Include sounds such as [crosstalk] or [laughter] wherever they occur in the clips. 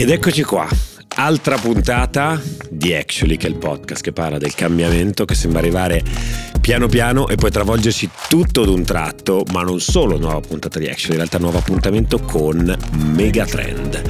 Ed eccoci qua, altra puntata di Actually, che è il podcast che parla del cambiamento che sembra arrivare piano piano e poi travolgerci tutto d'un tratto, ma non solo nuova puntata di Actually, in realtà nuovo appuntamento con Megatrend,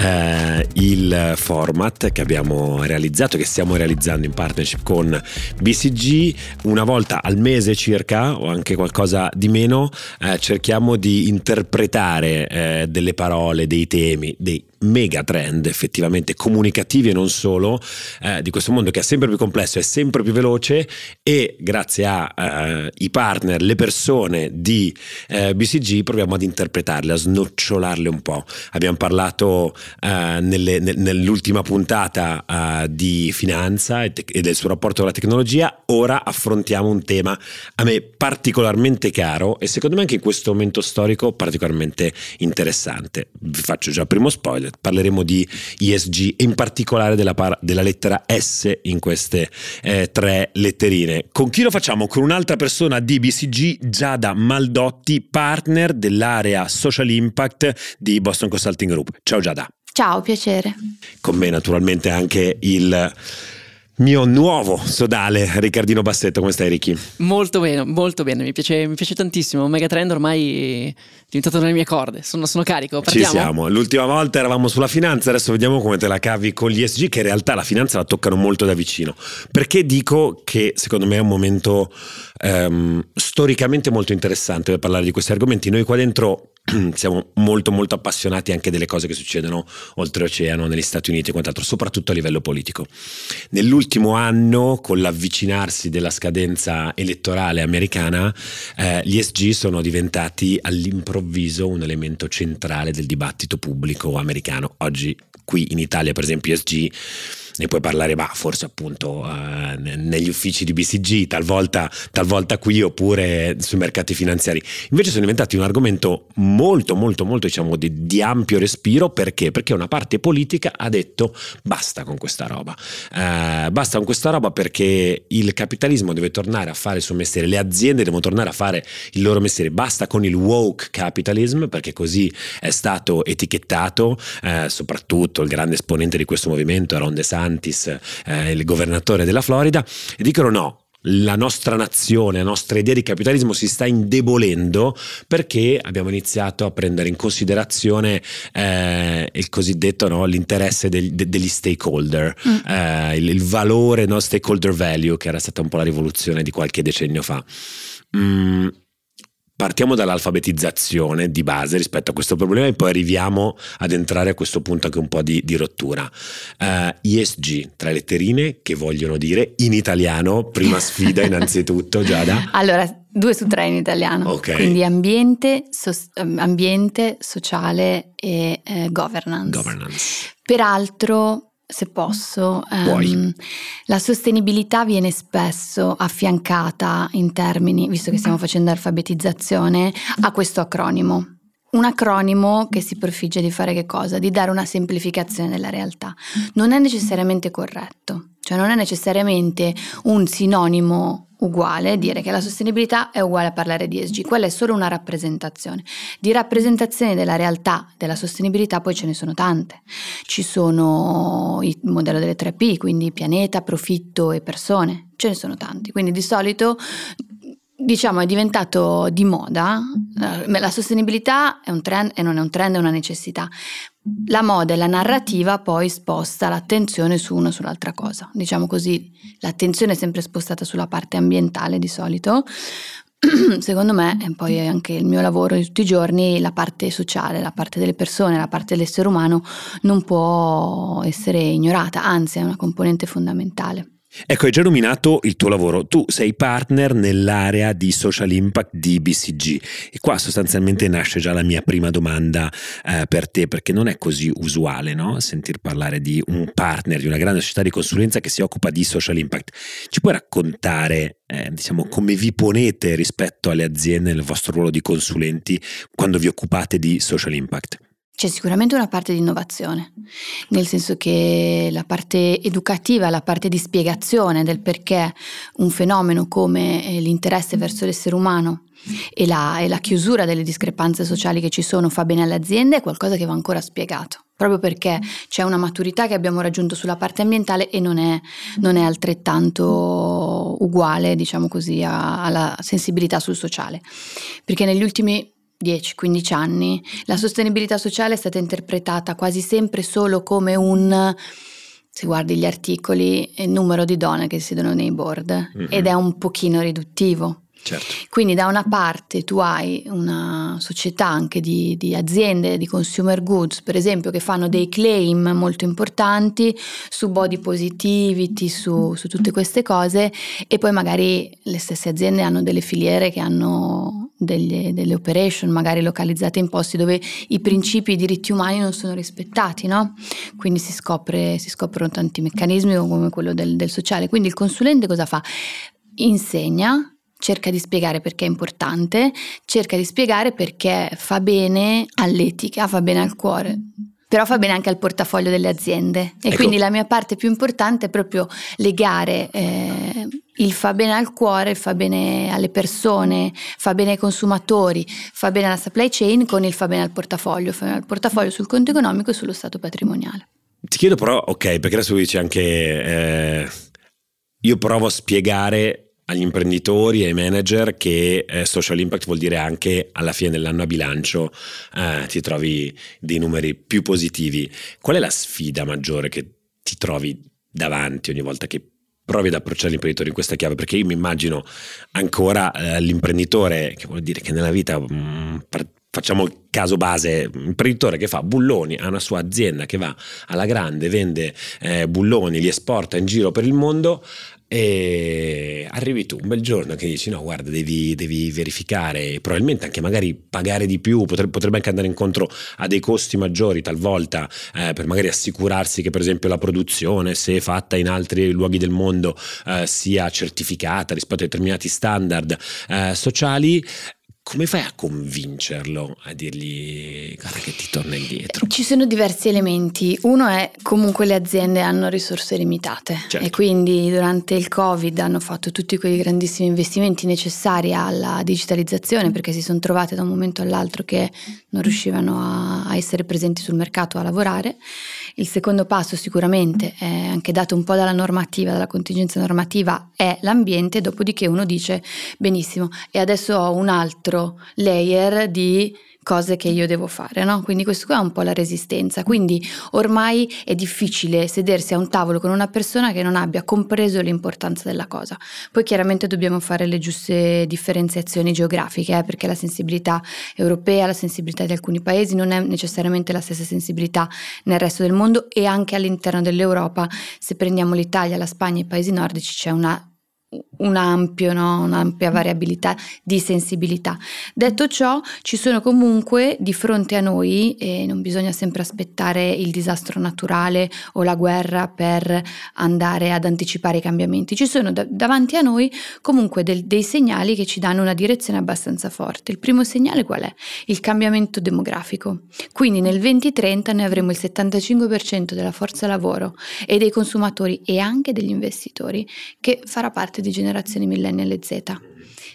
eh, il format che abbiamo realizzato, che stiamo realizzando in partnership con BCG, una volta al mese circa o anche qualcosa di meno, eh, cerchiamo di interpretare eh, delle parole, dei temi, dei mega trend effettivamente comunicativi e non solo eh, di questo mondo che è sempre più complesso, è sempre più veloce e grazie ai eh, partner, le persone di eh, BCG proviamo ad interpretarle, a snocciolarle un po'. Abbiamo parlato eh, nelle, ne, nell'ultima puntata eh, di finanza e, te- e del suo rapporto con la tecnologia, ora affrontiamo un tema a me particolarmente caro e secondo me anche in questo momento storico particolarmente interessante. Vi faccio già primo spoiler parleremo di ESG e in particolare della, par- della lettera S in queste eh, tre letterine. Con chi lo facciamo? Con un'altra persona di BCG, Giada Maldotti, partner dell'area Social Impact di Boston Consulting Group. Ciao Giada. Ciao, piacere. Con me naturalmente anche il mio nuovo sodale Riccardino Bassetto, come stai Ricky? Molto bene, molto bene, mi piace, mi piace tantissimo, Megatrend ormai diventato nelle mie corde, sono, sono carico, partiamo? Ci siamo, l'ultima volta eravamo sulla finanza, adesso vediamo come te la cavi con gli ESG che in realtà la finanza la toccano molto da vicino, perché dico che secondo me è un momento um, storicamente molto interessante per parlare di questi argomenti, noi qua dentro [clears throat] siamo molto molto appassionati anche delle cose che succedono oltreoceano negli Stati Uniti e quant'altro, soprattutto a livello politico. Nell'ultimo anno, con l'avvicinarsi della scadenza elettorale americana, eh, gli SG sono diventati all'improvviso un elemento centrale del dibattito pubblico americano. Oggi qui in Italia, per esempio, ESG ne puoi parlare, ma forse appunto uh, negli uffici di BCG, talvolta, talvolta qui oppure sui mercati finanziari. Invece sono diventati un argomento molto, molto, molto diciamo di, di ampio respiro perché? Perché una parte politica ha detto basta con questa roba. Uh, basta con questa roba perché il capitalismo deve tornare a fare il suo mestiere, le aziende devono tornare a fare il loro mestiere. Basta con il woke capitalism perché così è stato etichettato, uh, soprattutto il grande esponente di questo movimento, Ron DeSantis DeSantis, eh, il governatore della Florida, e dicono no, la nostra nazione, la nostra idea di capitalismo si sta indebolendo perché abbiamo iniziato a prendere in considerazione eh, il cosiddetto no, l'interesse del, de, degli stakeholder, mm. eh, il, il, valore, no, stakeholder value, che era stata un po' la rivoluzione di qualche decennio fa. Mm, Partiamo dall'alfabetizzazione di base rispetto a questo problema e poi arriviamo ad entrare a questo punto anche un po' di, di rottura. Uh, eh, ESG, tre letterine che vogliono dire in italiano, prima sfida [laughs] innanzitutto, Giada. Allora, due su tre in italiano. Okay. Quindi ambiente, so, ambiente sociale e eh, governance. governance. Peraltro se posso, um, la sostenibilità viene spesso affiancata in termini, visto che stiamo facendo alfabetizzazione, a questo acronimo. Un acronimo che si prefigge di fare che cosa? Di dare una semplificazione della realtà. Non è necessariamente corretto, cioè non è necessariamente un sinonimo uguale, dire che la sostenibilità è uguale a parlare di ESG, quella è solo una rappresentazione. Di rappresentazioni della realtà della sostenibilità poi ce ne sono tante. Ci sono il modello delle 3P, quindi pianeta, profitto e persone, ce ne sono tanti. Quindi di solito diciamo è diventato di moda, la sostenibilità è un trend e non è un trend, è una necessità. La moda e la narrativa poi sposta l'attenzione su una o sull'altra cosa. Diciamo così, l'attenzione è sempre spostata sulla parte ambientale di solito. [clears throat] Secondo me, e poi è anche il mio lavoro di tutti i giorni, la parte sociale, la parte delle persone, la parte dell'essere umano non può essere ignorata, anzi è una componente fondamentale. Ecco, hai già nominato il tuo lavoro. Tu sei partner nell'area di social impact di BCG e qua sostanzialmente nasce già la mia prima domanda eh, per te, perché non è così usuale no? sentir parlare di un partner di una grande società di consulenza che si occupa di social impact. Ci puoi raccontare eh, diciamo, come vi ponete rispetto alle aziende nel vostro ruolo di consulenti quando vi occupate di social impact? C'è sicuramente una parte di innovazione, nel senso che la parte educativa, la parte di spiegazione del perché un fenomeno come eh, l'interesse verso l'essere umano e la, e la chiusura delle discrepanze sociali che ci sono fa bene alle aziende è qualcosa che va ancora spiegato proprio perché c'è una maturità che abbiamo raggiunto sulla parte ambientale e non è, non è altrettanto uguale, diciamo così, a, alla sensibilità sul sociale. Perché negli ultimi 10-15 anni la sostenibilità sociale è stata interpretata quasi sempre solo come un se guardi gli articoli, il numero di donne che siedono nei board mm-hmm. ed è un pochino riduttivo. Certo. Quindi da una parte tu hai una società anche di, di, aziende di consumer goods, per esempio, che fanno dei claim molto importanti su body positivity, su, su tutte queste cose e poi magari le stesse aziende hanno delle filiere che hanno delle, delle operation magari localizzate in posti dove i principi e i diritti umani non sono rispettati, no? Quindi si, scopre, si scoprono tanti meccanismi come quello del, del sociale. Quindi il consulente cosa fa? Insegna cerca di spiegare perché è importante, cerca di spiegare perché fa bene all'etica, fa bene al cuore. Però fa bene anche al portafoglio delle aziende e ecco. quindi la mia parte più importante è proprio legare eh, il fa bene al cuore, il fa bene alle persone, fa bene ai consumatori, fa bene alla supply chain con il fa bene al portafoglio, fa bene al portafoglio sul conto economico e sullo stato patrimoniale. Ti chiedo però, ok, perché adesso dici anche, eh, io provo a spiegare agli imprenditori ai manager che eh, social impact vuol dire anche alla fine dell'anno a bilancio eh, ti trovi dei numeri più positivi. Qual è la sfida maggiore che ti trovi davanti ogni volta che provi ad approcciare l'imprenditore in questa chiave? Perché io mi immagino ancora eh, l'imprenditore, che vuol dire che nella vita mh, mm, facciamo il caso base, imprenditore che fa bulloni, ha una sua azienda che va alla grande, vende eh, bulloni, li esporta in giro per il mondo, e arrivi tu un bel giorno che dici no guarda devi, devi verificare. Probabilmente anche magari pagare di più potrebbe, potrebbe anche andare incontro a dei costi maggiori talvolta eh, per magari assicurarsi che per esempio la produzione se fatta in altri luoghi del mondo eh, sia certificata rispetto a determinati standard eh, sociali come fai a convincerlo a dirgli guarda che ti torna indietro? Ci sono diversi elementi. Uno è comunque le aziende hanno risorse limitate certo. e quindi durante il Covid hanno fatto tutti quei grandissimi investimenti necessari alla digitalizzazione perché si sono trovate da un momento all'altro che non riuscivano a, a essere presenti sul mercato a lavorare. Il secondo passo sicuramente è anche dato un po' dalla normativa, dalla contingenza normativa, è l'ambiente, dopodiché uno dice benissimo e adesso ho un altro layer di cose che io devo fare, no? Quindi questo qua è un po' la resistenza. Quindi ormai è difficile sedersi a un tavolo con una persona che non abbia compreso l'importanza della cosa. Poi chiaramente dobbiamo fare le giuste differenziazioni geografiche, eh, perché la sensibilità europea, la sensibilità di alcuni paesi non è necessariamente la stessa sensibilità nel resto del mondo e anche all'interno dell'Europa, se prendiamo l'Italia, la Spagna e i paesi nordici c'è una un ampio, no? un'ampia variabilità di sensibilità. Detto ciò, ci sono comunque di fronte a noi, e non bisogna sempre aspettare il disastro naturale o la guerra per andare ad anticipare i cambiamenti, ci sono da- davanti a noi comunque del- dei segnali che ci danno una direzione abbastanza forte. Il primo segnale qual è? Il cambiamento demografico. Quindi nel 2030 noi avremo il 75% della forza lavoro e dei consumatori e anche degli investitori che farà parte generazioni millennial Z.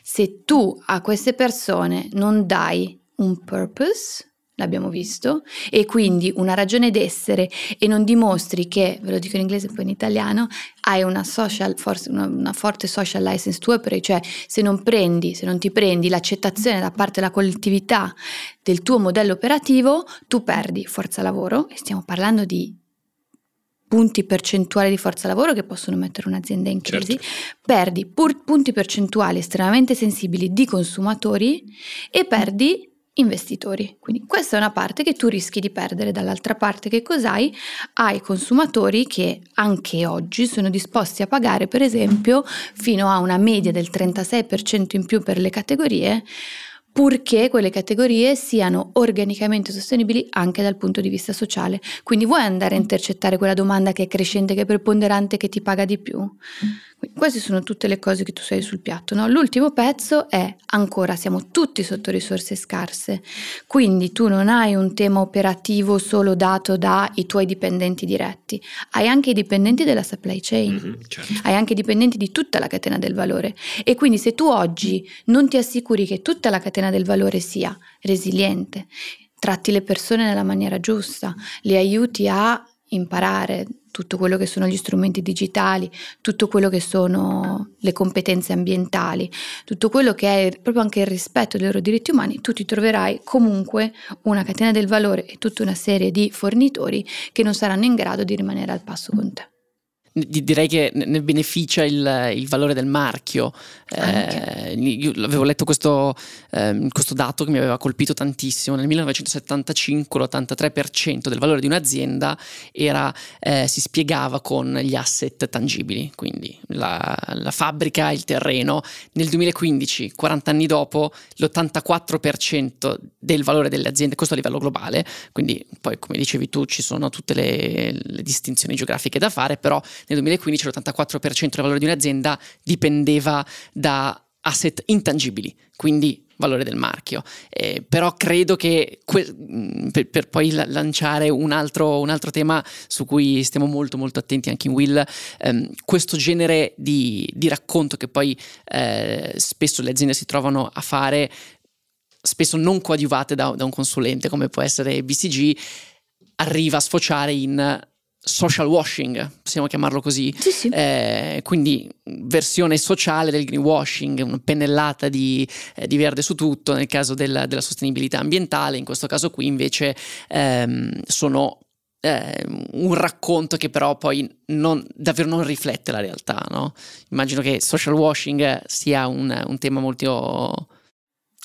Se tu a queste persone non dai un purpose, l'abbiamo visto, e quindi una ragione d'essere e non dimostri che, ve lo dico in inglese e poi in italiano, hai una, social, forse una, una, forte social license to cioè se non prendi, se non ti prendi l'accettazione da parte della collettività del tuo modello operativo, tu perdi forza lavoro, e stiamo parlando di punti percentuali di forza lavoro che possono mettere un'azienda in crisi, certo. perdi pur punti percentuali estremamente sensibili di consumatori e perdi investitori. Quindi questa è una parte che tu rischi di perdere. Dall'altra parte che cos'hai? Hai consumatori che anche oggi sono disposti a pagare per esempio fino a una media del 36% in più per le categorie purché quelle categorie siano organicamente sostenibili anche dal punto di vista sociale. Quindi vuoi andare a intercettare quella domanda che è crescente, che è preponderante, che ti paga di più? Queste sono tutte le cose che tu sai sul piatto. No? L'ultimo pezzo è ancora, siamo tutti sotto risorse scarse, quindi tu non hai un tema operativo solo dato dai tuoi dipendenti diretti, hai anche i dipendenti della supply chain, mm-hmm, certo. hai anche i dipendenti di tutta la catena del valore e quindi se tu oggi non ti assicuri che tutta la catena del valore sia resiliente, tratti le persone nella maniera giusta, le aiuti a imparare tutto quello che sono gli strumenti digitali, tutto quello che sono le competenze ambientali, tutto quello che è proprio anche il rispetto dei loro diritti umani, tu ti troverai comunque una catena del valore e tutta una serie di fornitori che non saranno in grado di rimanere al passo con te direi che ne beneficia il, il valore del marchio. Eh, io avevo letto questo, eh, questo, dato che mi aveva colpito tantissimo. Nel 1975 l'83% del valore di un'azienda era, eh, si spiegava con gli asset tangibili, quindi la, la, fabbrica, il terreno. Nel 2015, 40 anni dopo, l'84% del valore delle aziende, questo a livello globale, quindi poi come dicevi tu ci sono tutte le, le distinzioni geografiche da fare, però nel 2015 l'84% del valore di un'azienda dipendeva da asset intangibili, quindi valore del marchio. Eh, però credo che que- mm, per, per, poi la- lanciare un altro, un altro, tema su cui stiamo molto molto attenti anche in Will, ehm, questo genere di, di, racconto che poi eh, spesso le aziende si trovano a fare, spesso non coadiuvate da, da un consulente come può essere BCG, arriva a sfociare in social washing, possiamo chiamarlo così. Sì, sì. Eh, quindi versione sociale del greenwashing, una pennellata di, eh, di verde su tutto nel caso del, della sostenibilità ambientale, in questo caso qui invece ehm, sono eh, un racconto che però poi non, davvero non riflette la realtà. No? Immagino che social washing sia un, un tema molto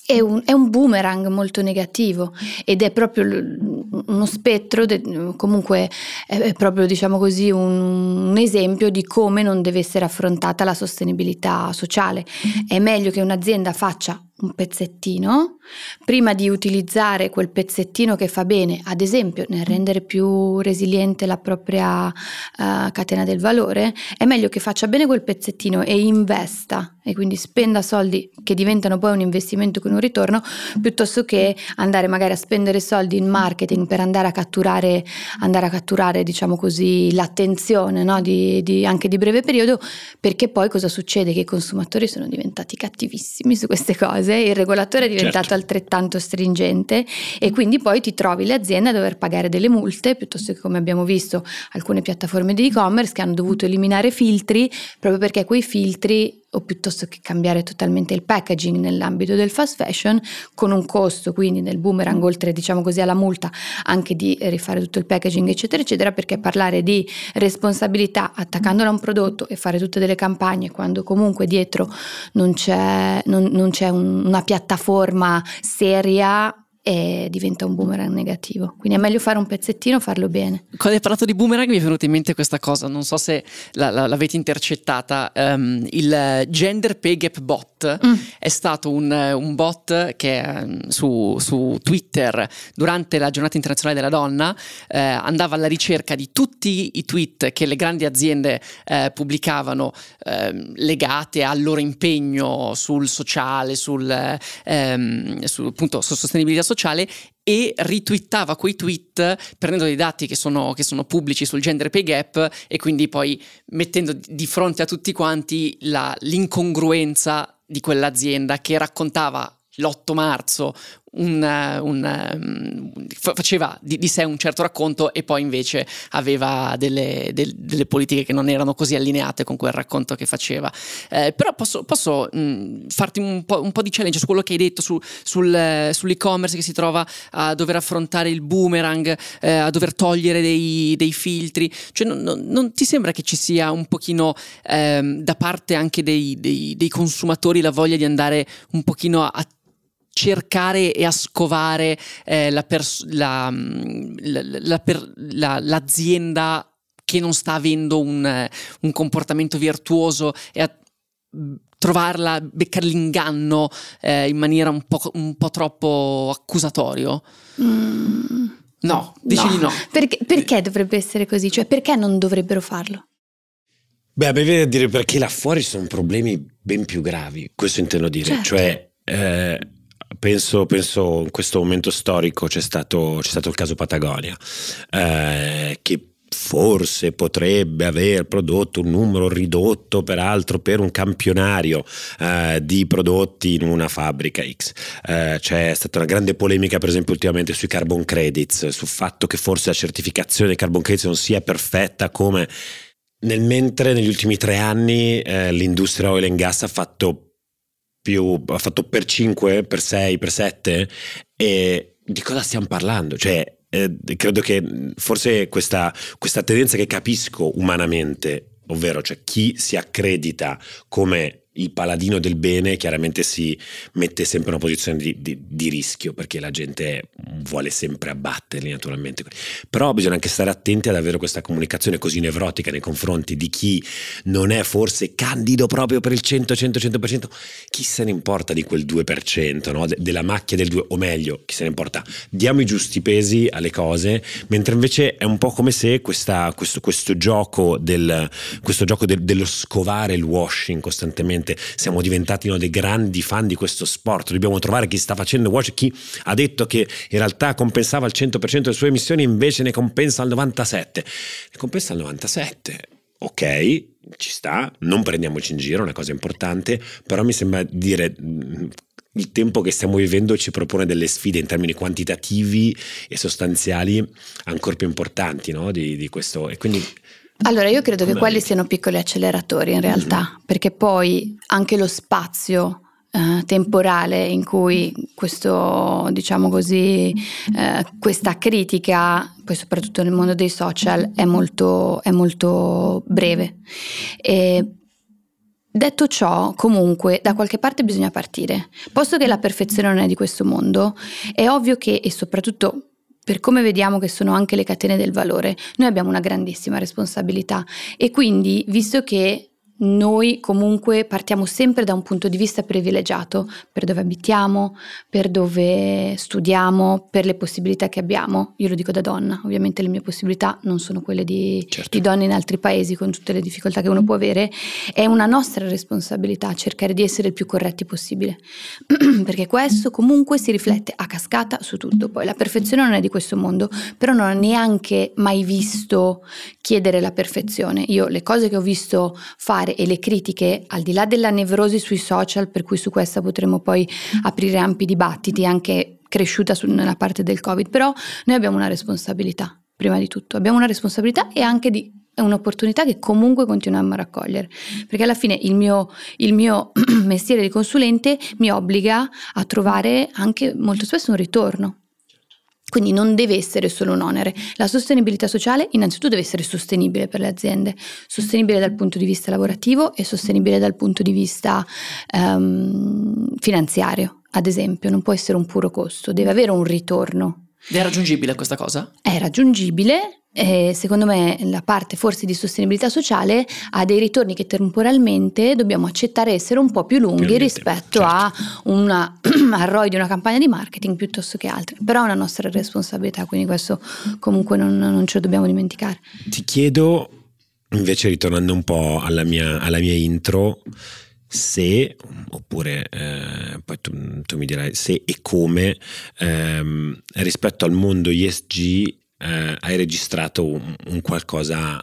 è un, è un, boomerang molto negativo ed è proprio uno spettro, de, comunque è proprio diciamo così un, un, esempio di come non deve essere affrontata la sostenibilità sociale. È meglio che un'azienda faccia un pezzettino, prima di utilizzare quel pezzettino che fa bene, ad esempio nel rendere più resiliente la propria uh, catena del valore, è meglio che faccia bene quel pezzettino e investa e quindi spenda soldi che diventano poi un investimento con un ritorno, piuttosto che andare magari a spendere soldi in marketing per andare a catturare, andare a catturare diciamo così, l'attenzione no? di, di, anche di breve periodo, perché poi cosa succede? Che i consumatori sono diventati cattivissimi su queste cose cose, il regolatore è diventato certo. altrettanto stringente e quindi poi ti trovi le aziende a dover pagare delle multe, piuttosto che come abbiamo visto alcune piattaforme di e-commerce che hanno dovuto eliminare filtri proprio perché quei filtri o piuttosto che cambiare totalmente il packaging nell'ambito del fast fashion con un costo quindi nel boomerang oltre diciamo così alla multa anche di rifare tutto il packaging eccetera eccetera perché parlare di responsabilità attaccandola a un prodotto e fare tutte delle campagne quando comunque dietro non c'è, non, non c'è un, una piattaforma seria e diventa un boomerang negativo. Quindi è meglio fare un pezzettino, farlo bene. Quando hai parlato di boomerang mi è venuta in mente questa cosa, non so se la, la, l'avete intercettata. Um, il Gender Pay Gap Bot mm. è stato un, un bot che um, su, su, Twitter durante la giornata internazionale della donna eh, andava alla ricerca di tutti i tweet che le grandi aziende eh, pubblicavano eh, legate al loro impegno sul sociale, sul, ehm, su, appunto, su sostenibilità sociale sociale e ritwittava quei tweet prendendo dei dati che sono, che sono, pubblici sul gender pay gap e quindi poi mettendo di fronte a tutti quanti la, l'incongruenza di quell'azienda che raccontava l'8 marzo un, un, um, faceva di, di, sé un certo racconto e poi invece aveva delle, del, delle, politiche che non erano così allineate con quel racconto che faceva. Eh, però posso, posso mh, mm, farti un po', un po', di challenge su quello che hai detto su, sul, sull'e-commerce che si trova a dover affrontare il boomerang, eh, a dover togliere dei, dei filtri. Cioè, non, non, non, ti sembra che ci sia un pochino ehm, da parte anche dei, dei, dei consumatori la voglia di andare un pochino a cercare e a scovare eh, la pers- la, mm, la, per- l'azienda che non sta avendo un, un comportamento virtuoso e a mm, trovarla, beccare l'inganno eh, in maniera un po', un po troppo accusatorio? Mm, no, dici no. di no. [laughs] Perché, perché dovrebbe essere così? Cioè perché non dovrebbero farlo? Beh, mi viene a dire perché là fuori sono problemi ben più gravi, questo intendo dire. Certo. Cioè, eh, penso, penso in questo momento storico c'è stato, c'è stato il caso Patagonia, eh, che forse potrebbe aver prodotto un numero ridotto peraltro per un campionario eh, di prodotti in una fabbrica X. Eh, c'è stata una grande polemica per esempio ultimamente sui carbon credits, sul fatto che forse la certificazione dei carbon credits non sia perfetta come nel mentre negli ultimi tre anni eh, l'industria oil and gas ha fatto più, ha fatto per 5, per 6, per 7 e di cosa stiamo parlando? Cioè, eh, credo che forse questa, questa tendenza che capisco umanamente, ovvero cioè chi si accredita come il paladino del bene chiaramente si mette sempre in una posizione di, di, di, rischio perché la gente vuole sempre abbatterli naturalmente. Però bisogna anche stare attenti ad avere questa comunicazione così nevrotica nei confronti di chi non è forse candido proprio per il 100 100 100% chi se ne importa di quel 2% no? De- della macchia del 2 o meglio chi se ne importa? Diamo i giusti pesi alle cose mentre invece è un po' come se questa, questo, questo, gioco, del, questo gioco del, dello scovare il washing costantemente veramente siamo diventati uno dei grandi fan di questo sport. Dobbiamo trovare chi sta facendo watch, chi ha detto che in realtà compensava il 100% delle sue emissioni, invece ne compensa il 97%. Ne compensa il 97%. Ok, ci sta, non prendiamoci in giro, è una cosa importante, però mi sembra dire mm, il tempo che stiamo vivendo ci propone delle sfide in termini quantitativi e sostanziali ancora più importanti no? di, di, questo. E quindi allora, io credo che quelli siano piccoli acceleratori in realtà, mm-hmm. perché poi anche lo spazio eh, temporale in cui questo, diciamo così, eh, questa critica, poi soprattutto nel mondo dei social, è molto, è molto breve. E Detto ciò, comunque, da qualche parte bisogna partire. Posto che la perfezione non è di questo mondo, è ovvio che, e soprattutto per come vediamo che sono anche le catene del valore, noi abbiamo una grandissima responsabilità. E quindi, visto che noi comunque partiamo sempre da un punto di vista privilegiato per dove abitiamo, per dove studiamo, per le possibilità che abbiamo. Io lo dico da donna, ovviamente le mie possibilità non sono quelle di, certo. di donne in altri paesi con tutte le difficoltà che uno può avere. È una nostra responsabilità cercare di essere il più corretti possibile, [clears throat] perché questo comunque si riflette a cascata su tutto. Poi la perfezione non è di questo mondo, però non ho neanche mai visto chiedere la perfezione. Io le cose che ho visto fare fare e le critiche, al di là della nevrosi sui social, per cui su questa potremo poi aprire ampi dibattiti, anche cresciuta su, nella parte del Covid, però noi abbiamo una responsabilità, prima di tutto, abbiamo una responsabilità e anche di è un'opportunità che comunque continuiamo a raccogliere, perché alla fine il mio, il mio, [clears throat] mestiere di consulente mi obbliga a trovare anche molto spesso un ritorno. Quindi non deve essere solo un onere. La sostenibilità sociale innanzitutto deve essere sostenibile per le aziende, sostenibile dal punto di vista lavorativo e sostenibile dal punto di vista um, finanziario, ad esempio, non può essere un puro costo, deve avere un ritorno. È raggiungibile questa cosa? È raggiungibile, e secondo me la parte forse di sostenibilità sociale ha dei ritorni che temporalmente dobbiamo accettare essere un po' più lunghi più rispetto certo. a una, [clears throat] al ROI di una campagna di marketing piuttosto che altre, però è una nostra responsabilità, quindi questo comunque non, non ce lo dobbiamo dimenticare. Ti chiedo, invece ritornando un po' alla mia, alla mia intro, se, oppure eh, poi tu, tu, mi dirai se e come ehm, rispetto al mondo ESG eh, hai registrato un, un qualcosa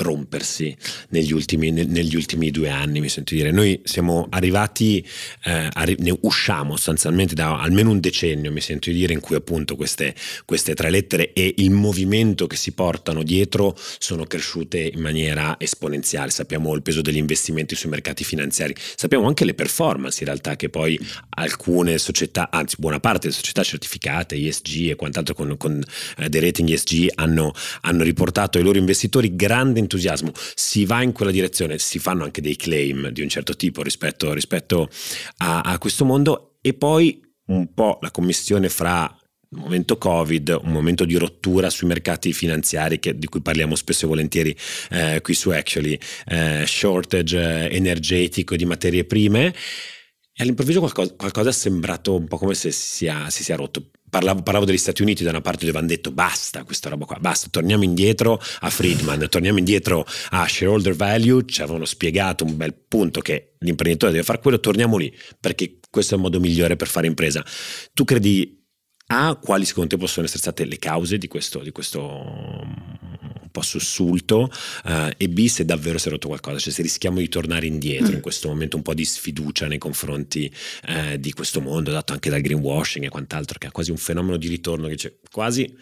rompersi negli ultimi, negli ultimi, due anni, mi sento dire. Noi siamo arrivati, eh, arri- ne usciamo sostanzialmente da almeno un decennio, mi sento dire, in cui appunto queste, queste tre lettere e il movimento che si portano dietro sono cresciute in maniera esponenziale. Sappiamo il peso degli investimenti sui mercati finanziari, sappiamo anche le performance in realtà che poi alcune società, anzi buona parte delle società certificate, ESG e quant'altro con, con eh, dei rating ESG hanno, hanno riportato ai loro investitori grande entusiasmo, si va in quella direzione, si fanno anche dei claim di un certo tipo rispetto, rispetto a, a questo mondo. E poi un po' la commissione fra un momento Covid, un momento di rottura sui mercati finanziari che, di cui parliamo spesso e volentieri eh, qui su Actually, eh, shortage energetico di materie prime e all'improvviso qualcosa, qualcosa, è sembrato un po' come se si sia, si sia rotto. Parlavo, parlavo, degli Stati Uniti da una parte dove hanno detto basta questa roba qua, basta, torniamo indietro a Friedman, torniamo indietro a shareholder value, ci avevano spiegato un bel punto che l'imprenditore deve fare quello, torniamo lì, perché questo è il modo migliore per fare impresa. Tu credi a quali secondo te possono essere state le cause di questo, di questo un po' sussulto uh, e B se davvero si è rotto qualcosa, cioè se rischiamo di tornare indietro mm. in questo momento un po' di sfiducia nei confronti uh, di questo mondo dato anche dal greenwashing e quant'altro che è quasi un fenomeno di ritorno che c'è quasi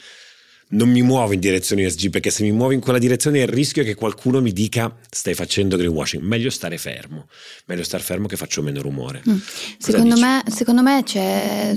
non mi muovo in direzione ESG perché se mi muovo in quella direzione il rischio è che qualcuno mi dica stai facendo greenwashing, meglio stare fermo, meglio stare fermo che faccio meno rumore. Mm. Secondo, me, secondo me c'è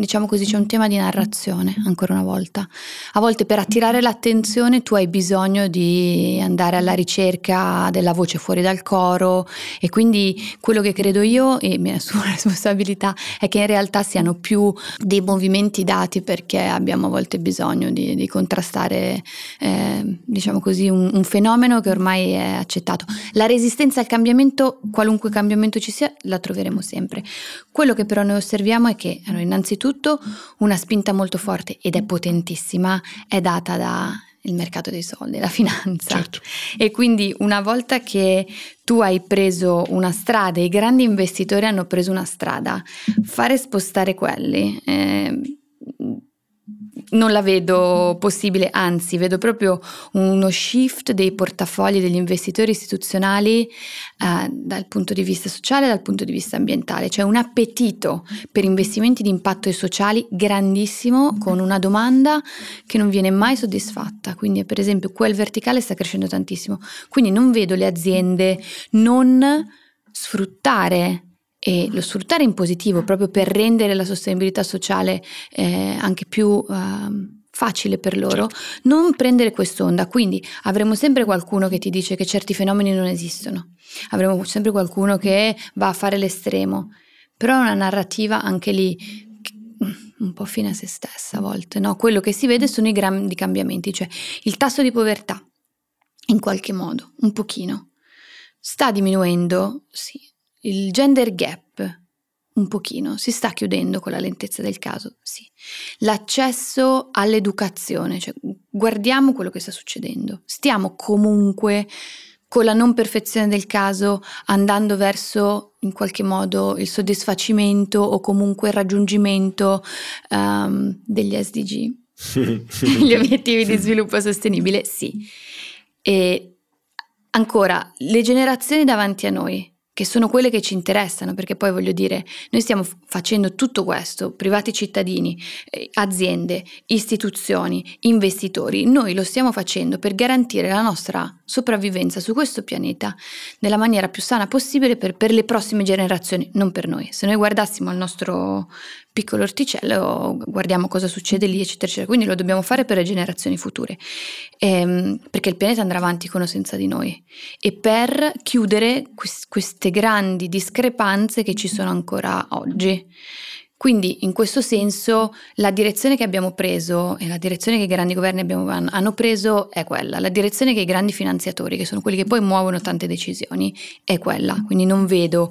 diciamo così, c'è un tema di narrazione, ancora una volta. A volte per attirare l'attenzione tu hai bisogno di andare alla ricerca della voce fuori dal coro e quindi quello che credo io, e mi assumo [laughs] la responsabilità, è che in realtà siano più dei movimenti dati perché abbiamo a volte bisogno di, di contrastare, eh, diciamo così, un, un fenomeno che ormai è accettato. La resistenza al cambiamento, qualunque cambiamento ci sia, la troveremo sempre. Quello che però noi osserviamo è che allora, innanzitutto innanzitutto una spinta molto forte ed è potentissima, è data dal mercato dei soldi, la finanza. Certo. E quindi una volta che tu hai preso una strada, i grandi investitori hanno preso una strada, fare spostare quelli. Eh, non la vedo possibile, anzi vedo proprio uno shift dei portafogli degli investitori istituzionali eh, dal punto di vista sociale e dal punto di vista ambientale, cioè un appetito per investimenti di impatto e sociali grandissimo con una domanda che non viene mai soddisfatta, quindi per esempio quel verticale sta crescendo tantissimo, quindi non vedo le aziende non sfruttare e lo sfruttare in positivo proprio per rendere la sostenibilità sociale eh, anche più uh, facile per loro, certo. non prendere quest'onda. Quindi avremo sempre qualcuno che ti dice che certi fenomeni non esistono, avremo sempre qualcuno che va a fare l'estremo, però è una narrativa anche lì mm, un po' fine a se stessa a volte, no? Quello che si vede sono i grandi cambiamenti, cioè il tasso di povertà, in qualche modo, un pochino. Sta diminuendo, sì, il gender gap un pochino si sta chiudendo con la lentezza del caso, sì. L'accesso all'educazione, cioè guardiamo quello che sta succedendo. Stiamo comunque con la non perfezione del caso andando verso in qualche modo il soddisfacimento o comunque il raggiungimento um, degli SDG, [laughs] gli obiettivi di sviluppo sostenibile, sì. E ancora, le generazioni davanti a noi che sono quelle che ci interessano, perché poi voglio dire, noi stiamo facendo tutto questo, privati cittadini, eh, aziende, istituzioni, investitori, noi lo stiamo facendo per garantire la nostra sopravvivenza su questo pianeta nella maniera più sana possibile per, per le prossime generazioni, non per noi. Se noi guardassimo il nostro piccolo orticello, guardiamo cosa succede lì, eccetera, eccetera. Quindi lo dobbiamo fare per le generazioni future, ehm, perché il pianeta andrà avanti con o senza di noi e per chiudere quest- queste grandi discrepanze che ci sono ancora oggi. Quindi in questo senso la direzione che abbiamo preso e la direzione che i grandi governi abbiamo, hanno preso è quella, la direzione che i grandi finanziatori, che sono quelli che poi muovono tante decisioni, è quella. Quindi non vedo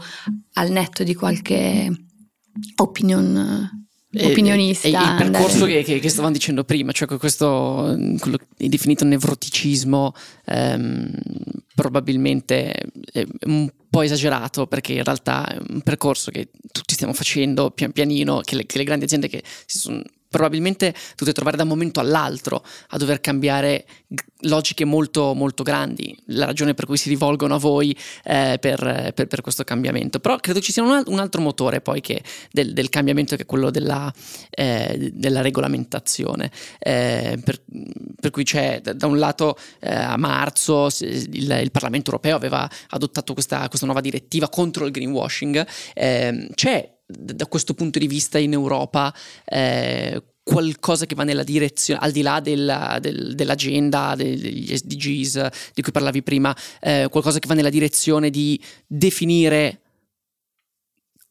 al netto di qualche opinion opinionista. E, e il percorso che, che, che, stavamo dicendo prima, cioè questo quello definito nevroticismo, ehm, probabilmente è un po' esagerato perché in realtà è un percorso che tutti stiamo facendo pian pianino, che le, che le grandi aziende che si sono probabilmente dovete trovare da un momento all'altro a dover cambiare logiche molto, molto grandi, la ragione per cui si rivolgono a voi eh, per, per, per, questo cambiamento. Però credo ci sia un, altro motore poi che del, del, cambiamento che è quello della, eh, della regolamentazione, eh, per, per, cui c'è da un lato eh, a marzo il, il, Parlamento europeo aveva adottato questa, questa, nuova direttiva contro il greenwashing, ehm, c'è da questo punto di vista in Europa eh, qualcosa che va nella direzione, al di là della, del, dell'agenda, degli SDGs di cui parlavi prima, eh, qualcosa che va nella direzione di definire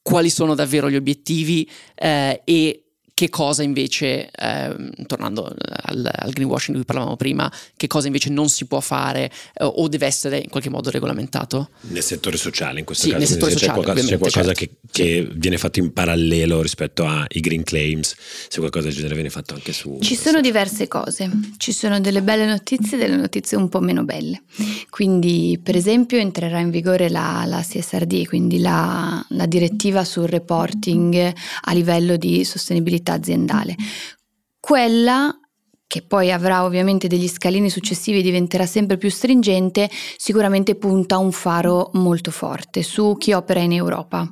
quali sono davvero gli obiettivi eh, e che cosa invece, eh, tornando al, al, greenwashing di cui parlavamo prima, che cosa invece non si può fare eh, o deve essere in qualche modo regolamentato? Nel settore sociale in questo sì, caso, nel settore sociale, c'è qualcosa, c'è qualcosa certo. che, che viene fatto in parallelo rispetto ai green claims, se qualcosa del genere viene fatto anche su... Ci sono diverse cose, ci sono delle belle notizie e delle notizie un po' meno belle. Quindi per esempio entrerà in vigore la, la CSRD, quindi la, la direttiva sul reporting a livello di sostenibilità aziendale. Quella che poi avrà ovviamente degli scalini successivi e diventerà sempre più stringente, sicuramente punta un faro molto forte su chi opera in Europa.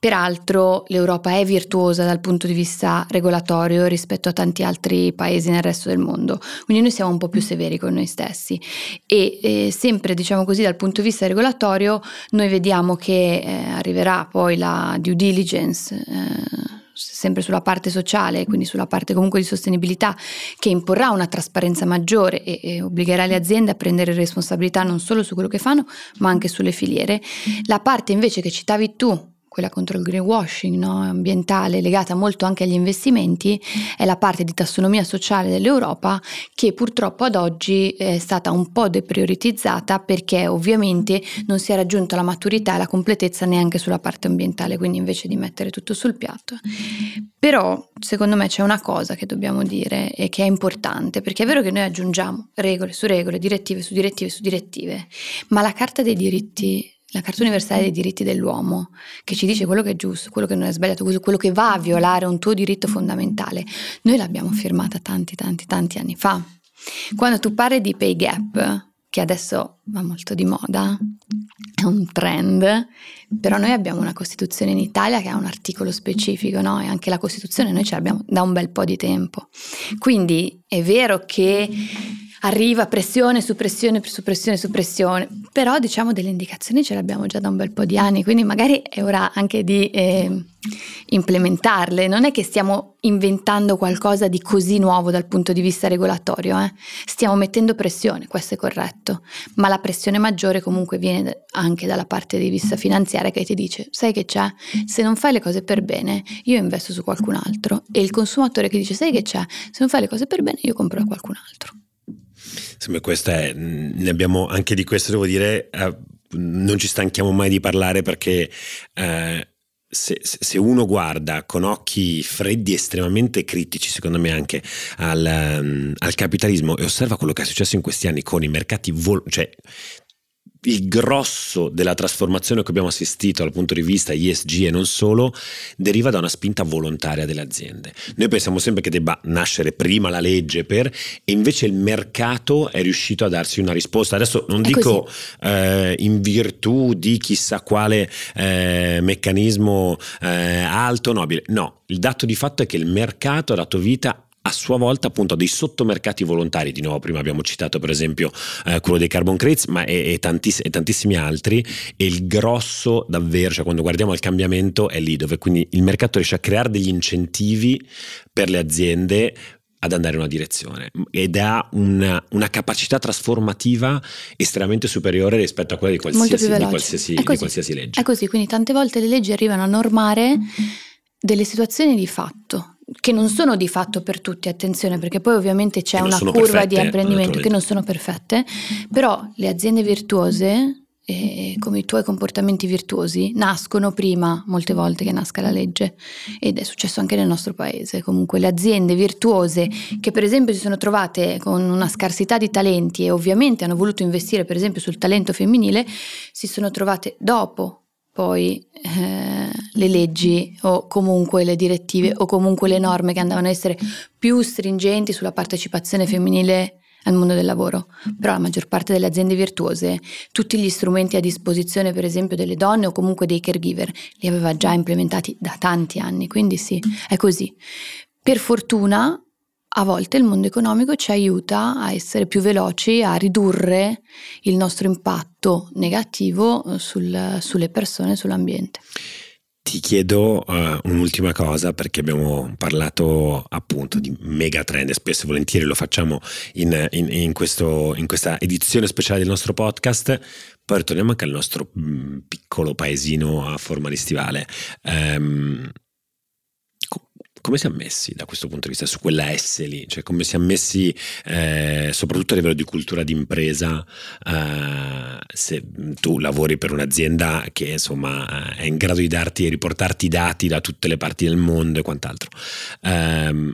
Peraltro l'Europa è virtuosa dal punto di vista regolatorio rispetto a tanti altri paesi nel resto del mondo, quindi noi siamo un po' più severi con noi stessi e eh, sempre diciamo così dal punto di vista regolatorio noi vediamo che eh, arriverà poi la due diligence. Eh, sempre sulla parte sociale, quindi sulla parte comunque di sostenibilità, che imporrà una trasparenza maggiore e, e, obbligherà le aziende a prendere responsabilità non solo su quello che fanno, ma anche sulle filiere. La parte invece che citavi tu, quella contro il greenwashing no? ambientale, legata molto anche agli investimenti, è la parte di tassonomia sociale dell'Europa che purtroppo ad oggi è stata un po' deprioritizzata perché ovviamente non si è raggiunta la maturità e la completezza neanche sulla parte ambientale, quindi invece di mettere tutto sul piatto. Però secondo me c'è una cosa che dobbiamo dire e che è importante, perché è vero che noi aggiungiamo regole su regole, direttive su direttive su direttive, ma la Carta dei diritti la Carta Universale dei diritti dell'uomo, che ci dice quello che è giusto, quello che non è sbagliato, quello che va a violare un tuo diritto fondamentale, noi l'abbiamo firmata tanti, tanti, tanti anni fa. Quando tu parli di pay gap, che adesso va molto di moda, è un trend, però noi abbiamo una Costituzione in Italia che ha un articolo specifico, no? E anche la Costituzione noi ce l'abbiamo da un bel po' di tempo. Quindi è vero che arriva pressione su pressione su pressione su pressione, però diciamo delle indicazioni ce le abbiamo già da un bel po' di anni, quindi magari è ora anche di eh, implementarle, non è che stiamo inventando qualcosa di così nuovo dal punto di vista regolatorio, eh? stiamo mettendo pressione, questo è corretto, ma la pressione maggiore comunque viene anche dalla parte di vista finanziaria che ti dice, sai che c'è, se non fai le cose per bene io investo su qualcun altro. E il consumatore che dice, sai che c'è, se non fai le cose per bene io compro da qualcun altro. Insomma, questa è, ne abbiamo anche di questo, devo dire, eh, non ci stanchiamo mai di parlare perché eh, se, se, uno guarda con occhi freddi, estremamente critici, secondo me anche al, um, al capitalismo e osserva quello che è successo in questi anni con i mercati, vol- cioè il grosso della trasformazione che abbiamo assistito dal punto di vista ISG e non solo deriva da una spinta volontaria delle aziende. Noi pensiamo sempre che debba nascere prima la legge per e invece il mercato è riuscito a darsi una risposta. Adesso non è dico eh, in virtù di chissà quale eh, meccanismo eh, alto nobile, no, il dato di fatto è che il mercato ha dato vita a sua volta appunto dei sottomercati volontari, di nuovo prima abbiamo citato per esempio eh, quello dei carbon credits, ma e, e, tantiss- e, tantissimi altri. E il grosso davvero, cioè quando guardiamo il cambiamento è lì dove quindi il mercato riesce a creare degli incentivi per le aziende ad andare in una direzione. Ed ha una, una, capacità trasformativa estremamente superiore rispetto a quella di qualsiasi, di qualsiasi, di qualsiasi legge. È così, quindi tante volte le leggi arrivano a normare delle situazioni di fatto che non sono di fatto per tutti, attenzione, perché poi ovviamente c'è una curva perfette, di apprendimento che non sono perfette, però le aziende virtuose, eh, come i tuoi comportamenti virtuosi, nascono prima molte volte che nasca la legge ed è successo anche nel nostro paese. Comunque le aziende virtuose che per esempio si sono trovate con una scarsità di talenti e ovviamente hanno voluto investire per esempio sul talento femminile, si sono trovate dopo poi eh, le leggi o comunque le direttive o comunque le norme che andavano a essere più stringenti sulla partecipazione femminile al mondo del lavoro, però la maggior parte delle aziende virtuose, tutti gli strumenti a disposizione per esempio delle donne o comunque dei caregiver, li aveva già implementati da tanti anni, quindi sì, è così. Per fortuna a volte il mondo economico ci aiuta a essere più veloci, a ridurre il nostro impatto negativo eh, sul, sulle persone sull'ambiente. Ti chiedo uh, un'ultima cosa perché abbiamo parlato appunto di megatrend e spesso e volentieri lo facciamo in, in, in, questo, in, questa edizione speciale del nostro podcast. Poi ritorniamo anche al nostro mm, piccolo paesino a forma di stivale. Um, come siamo messi da questo punto di vista, su quella S lì, cioè come siamo messi eh, soprattutto a livello di cultura d'impresa, eh, se tu lavori per un'azienda che insomma è in grado di darti e riportarti dati da tutte le parti del mondo e quant'altro. Eh,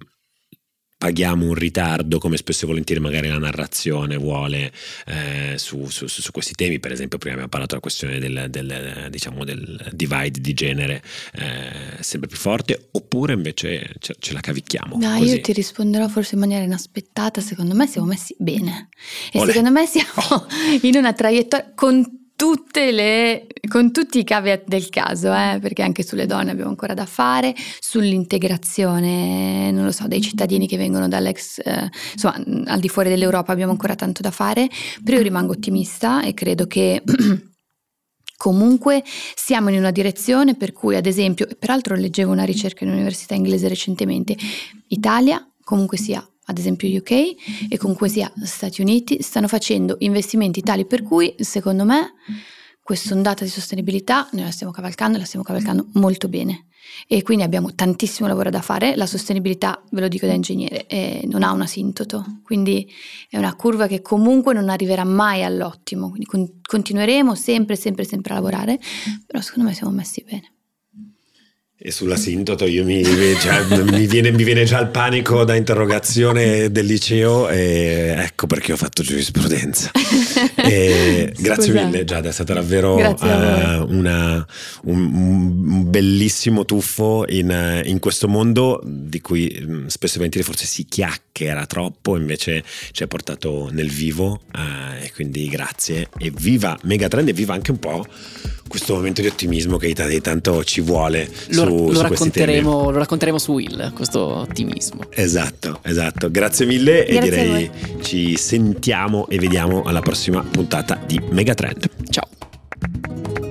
paghiamo un ritardo, come spesso e volentieri magari la narrazione vuole eh, su, su, su, questi temi. Per esempio, prima abbiamo parlato della questione del, del, diciamo del divide di genere eh, sempre più forte, oppure invece ce, ce la cavicchiamo. No, così. io ti risponderò forse in maniera inaspettata. Secondo me siamo messi bene. E Olè. secondo me siamo [laughs] oh. in una traiettoria con tutte le, con tutti i caveat del caso, eh, perché anche sulle donne abbiamo ancora da fare, sull'integrazione, non lo so, dei cittadini che vengono dall'ex, eh, insomma, al di fuori dell'Europa abbiamo ancora tanto da fare, però io rimango ottimista e credo che [clears throat] comunque siamo in una direzione per cui, ad esempio, peraltro leggevo una ricerca in università inglese recentemente, Italia comunque sia ad esempio UK e comunque sia Stati Uniti, stanno facendo investimenti tali per cui, secondo me, questa ondata di sostenibilità noi la stiamo cavalcando e la stiamo cavalcando molto bene. E quindi abbiamo tantissimo lavoro da fare. La sostenibilità, ve lo dico da ingegnere, eh, non ha un asintoto, quindi è una curva che comunque non arriverà mai all'ottimo. Quindi con- continueremo sempre, sempre, sempre a lavorare, però secondo me siamo messi bene. E sull'asintoto io mi, cioè, mi, viene, mi, viene, già il panico da interrogazione del liceo e ecco perché ho fatto giurisprudenza. [laughs] grazie mille Giada, è stato davvero uh, una, un, un, bellissimo tuffo in, in, questo mondo di cui mm, spesso e volentieri forse si chiacchiera troppo, invece ci ha portato nel vivo uh, e quindi grazie. E viva Megatrend e viva anche un po' questo momento di ottimismo che tanto ci vuole lo, su, lo su racconteremo, Lo racconteremo su Will, questo ottimismo. Esatto, esatto. Grazie mille Grazie e direi ci sentiamo e vediamo alla prossima puntata di Megatrend. Ciao.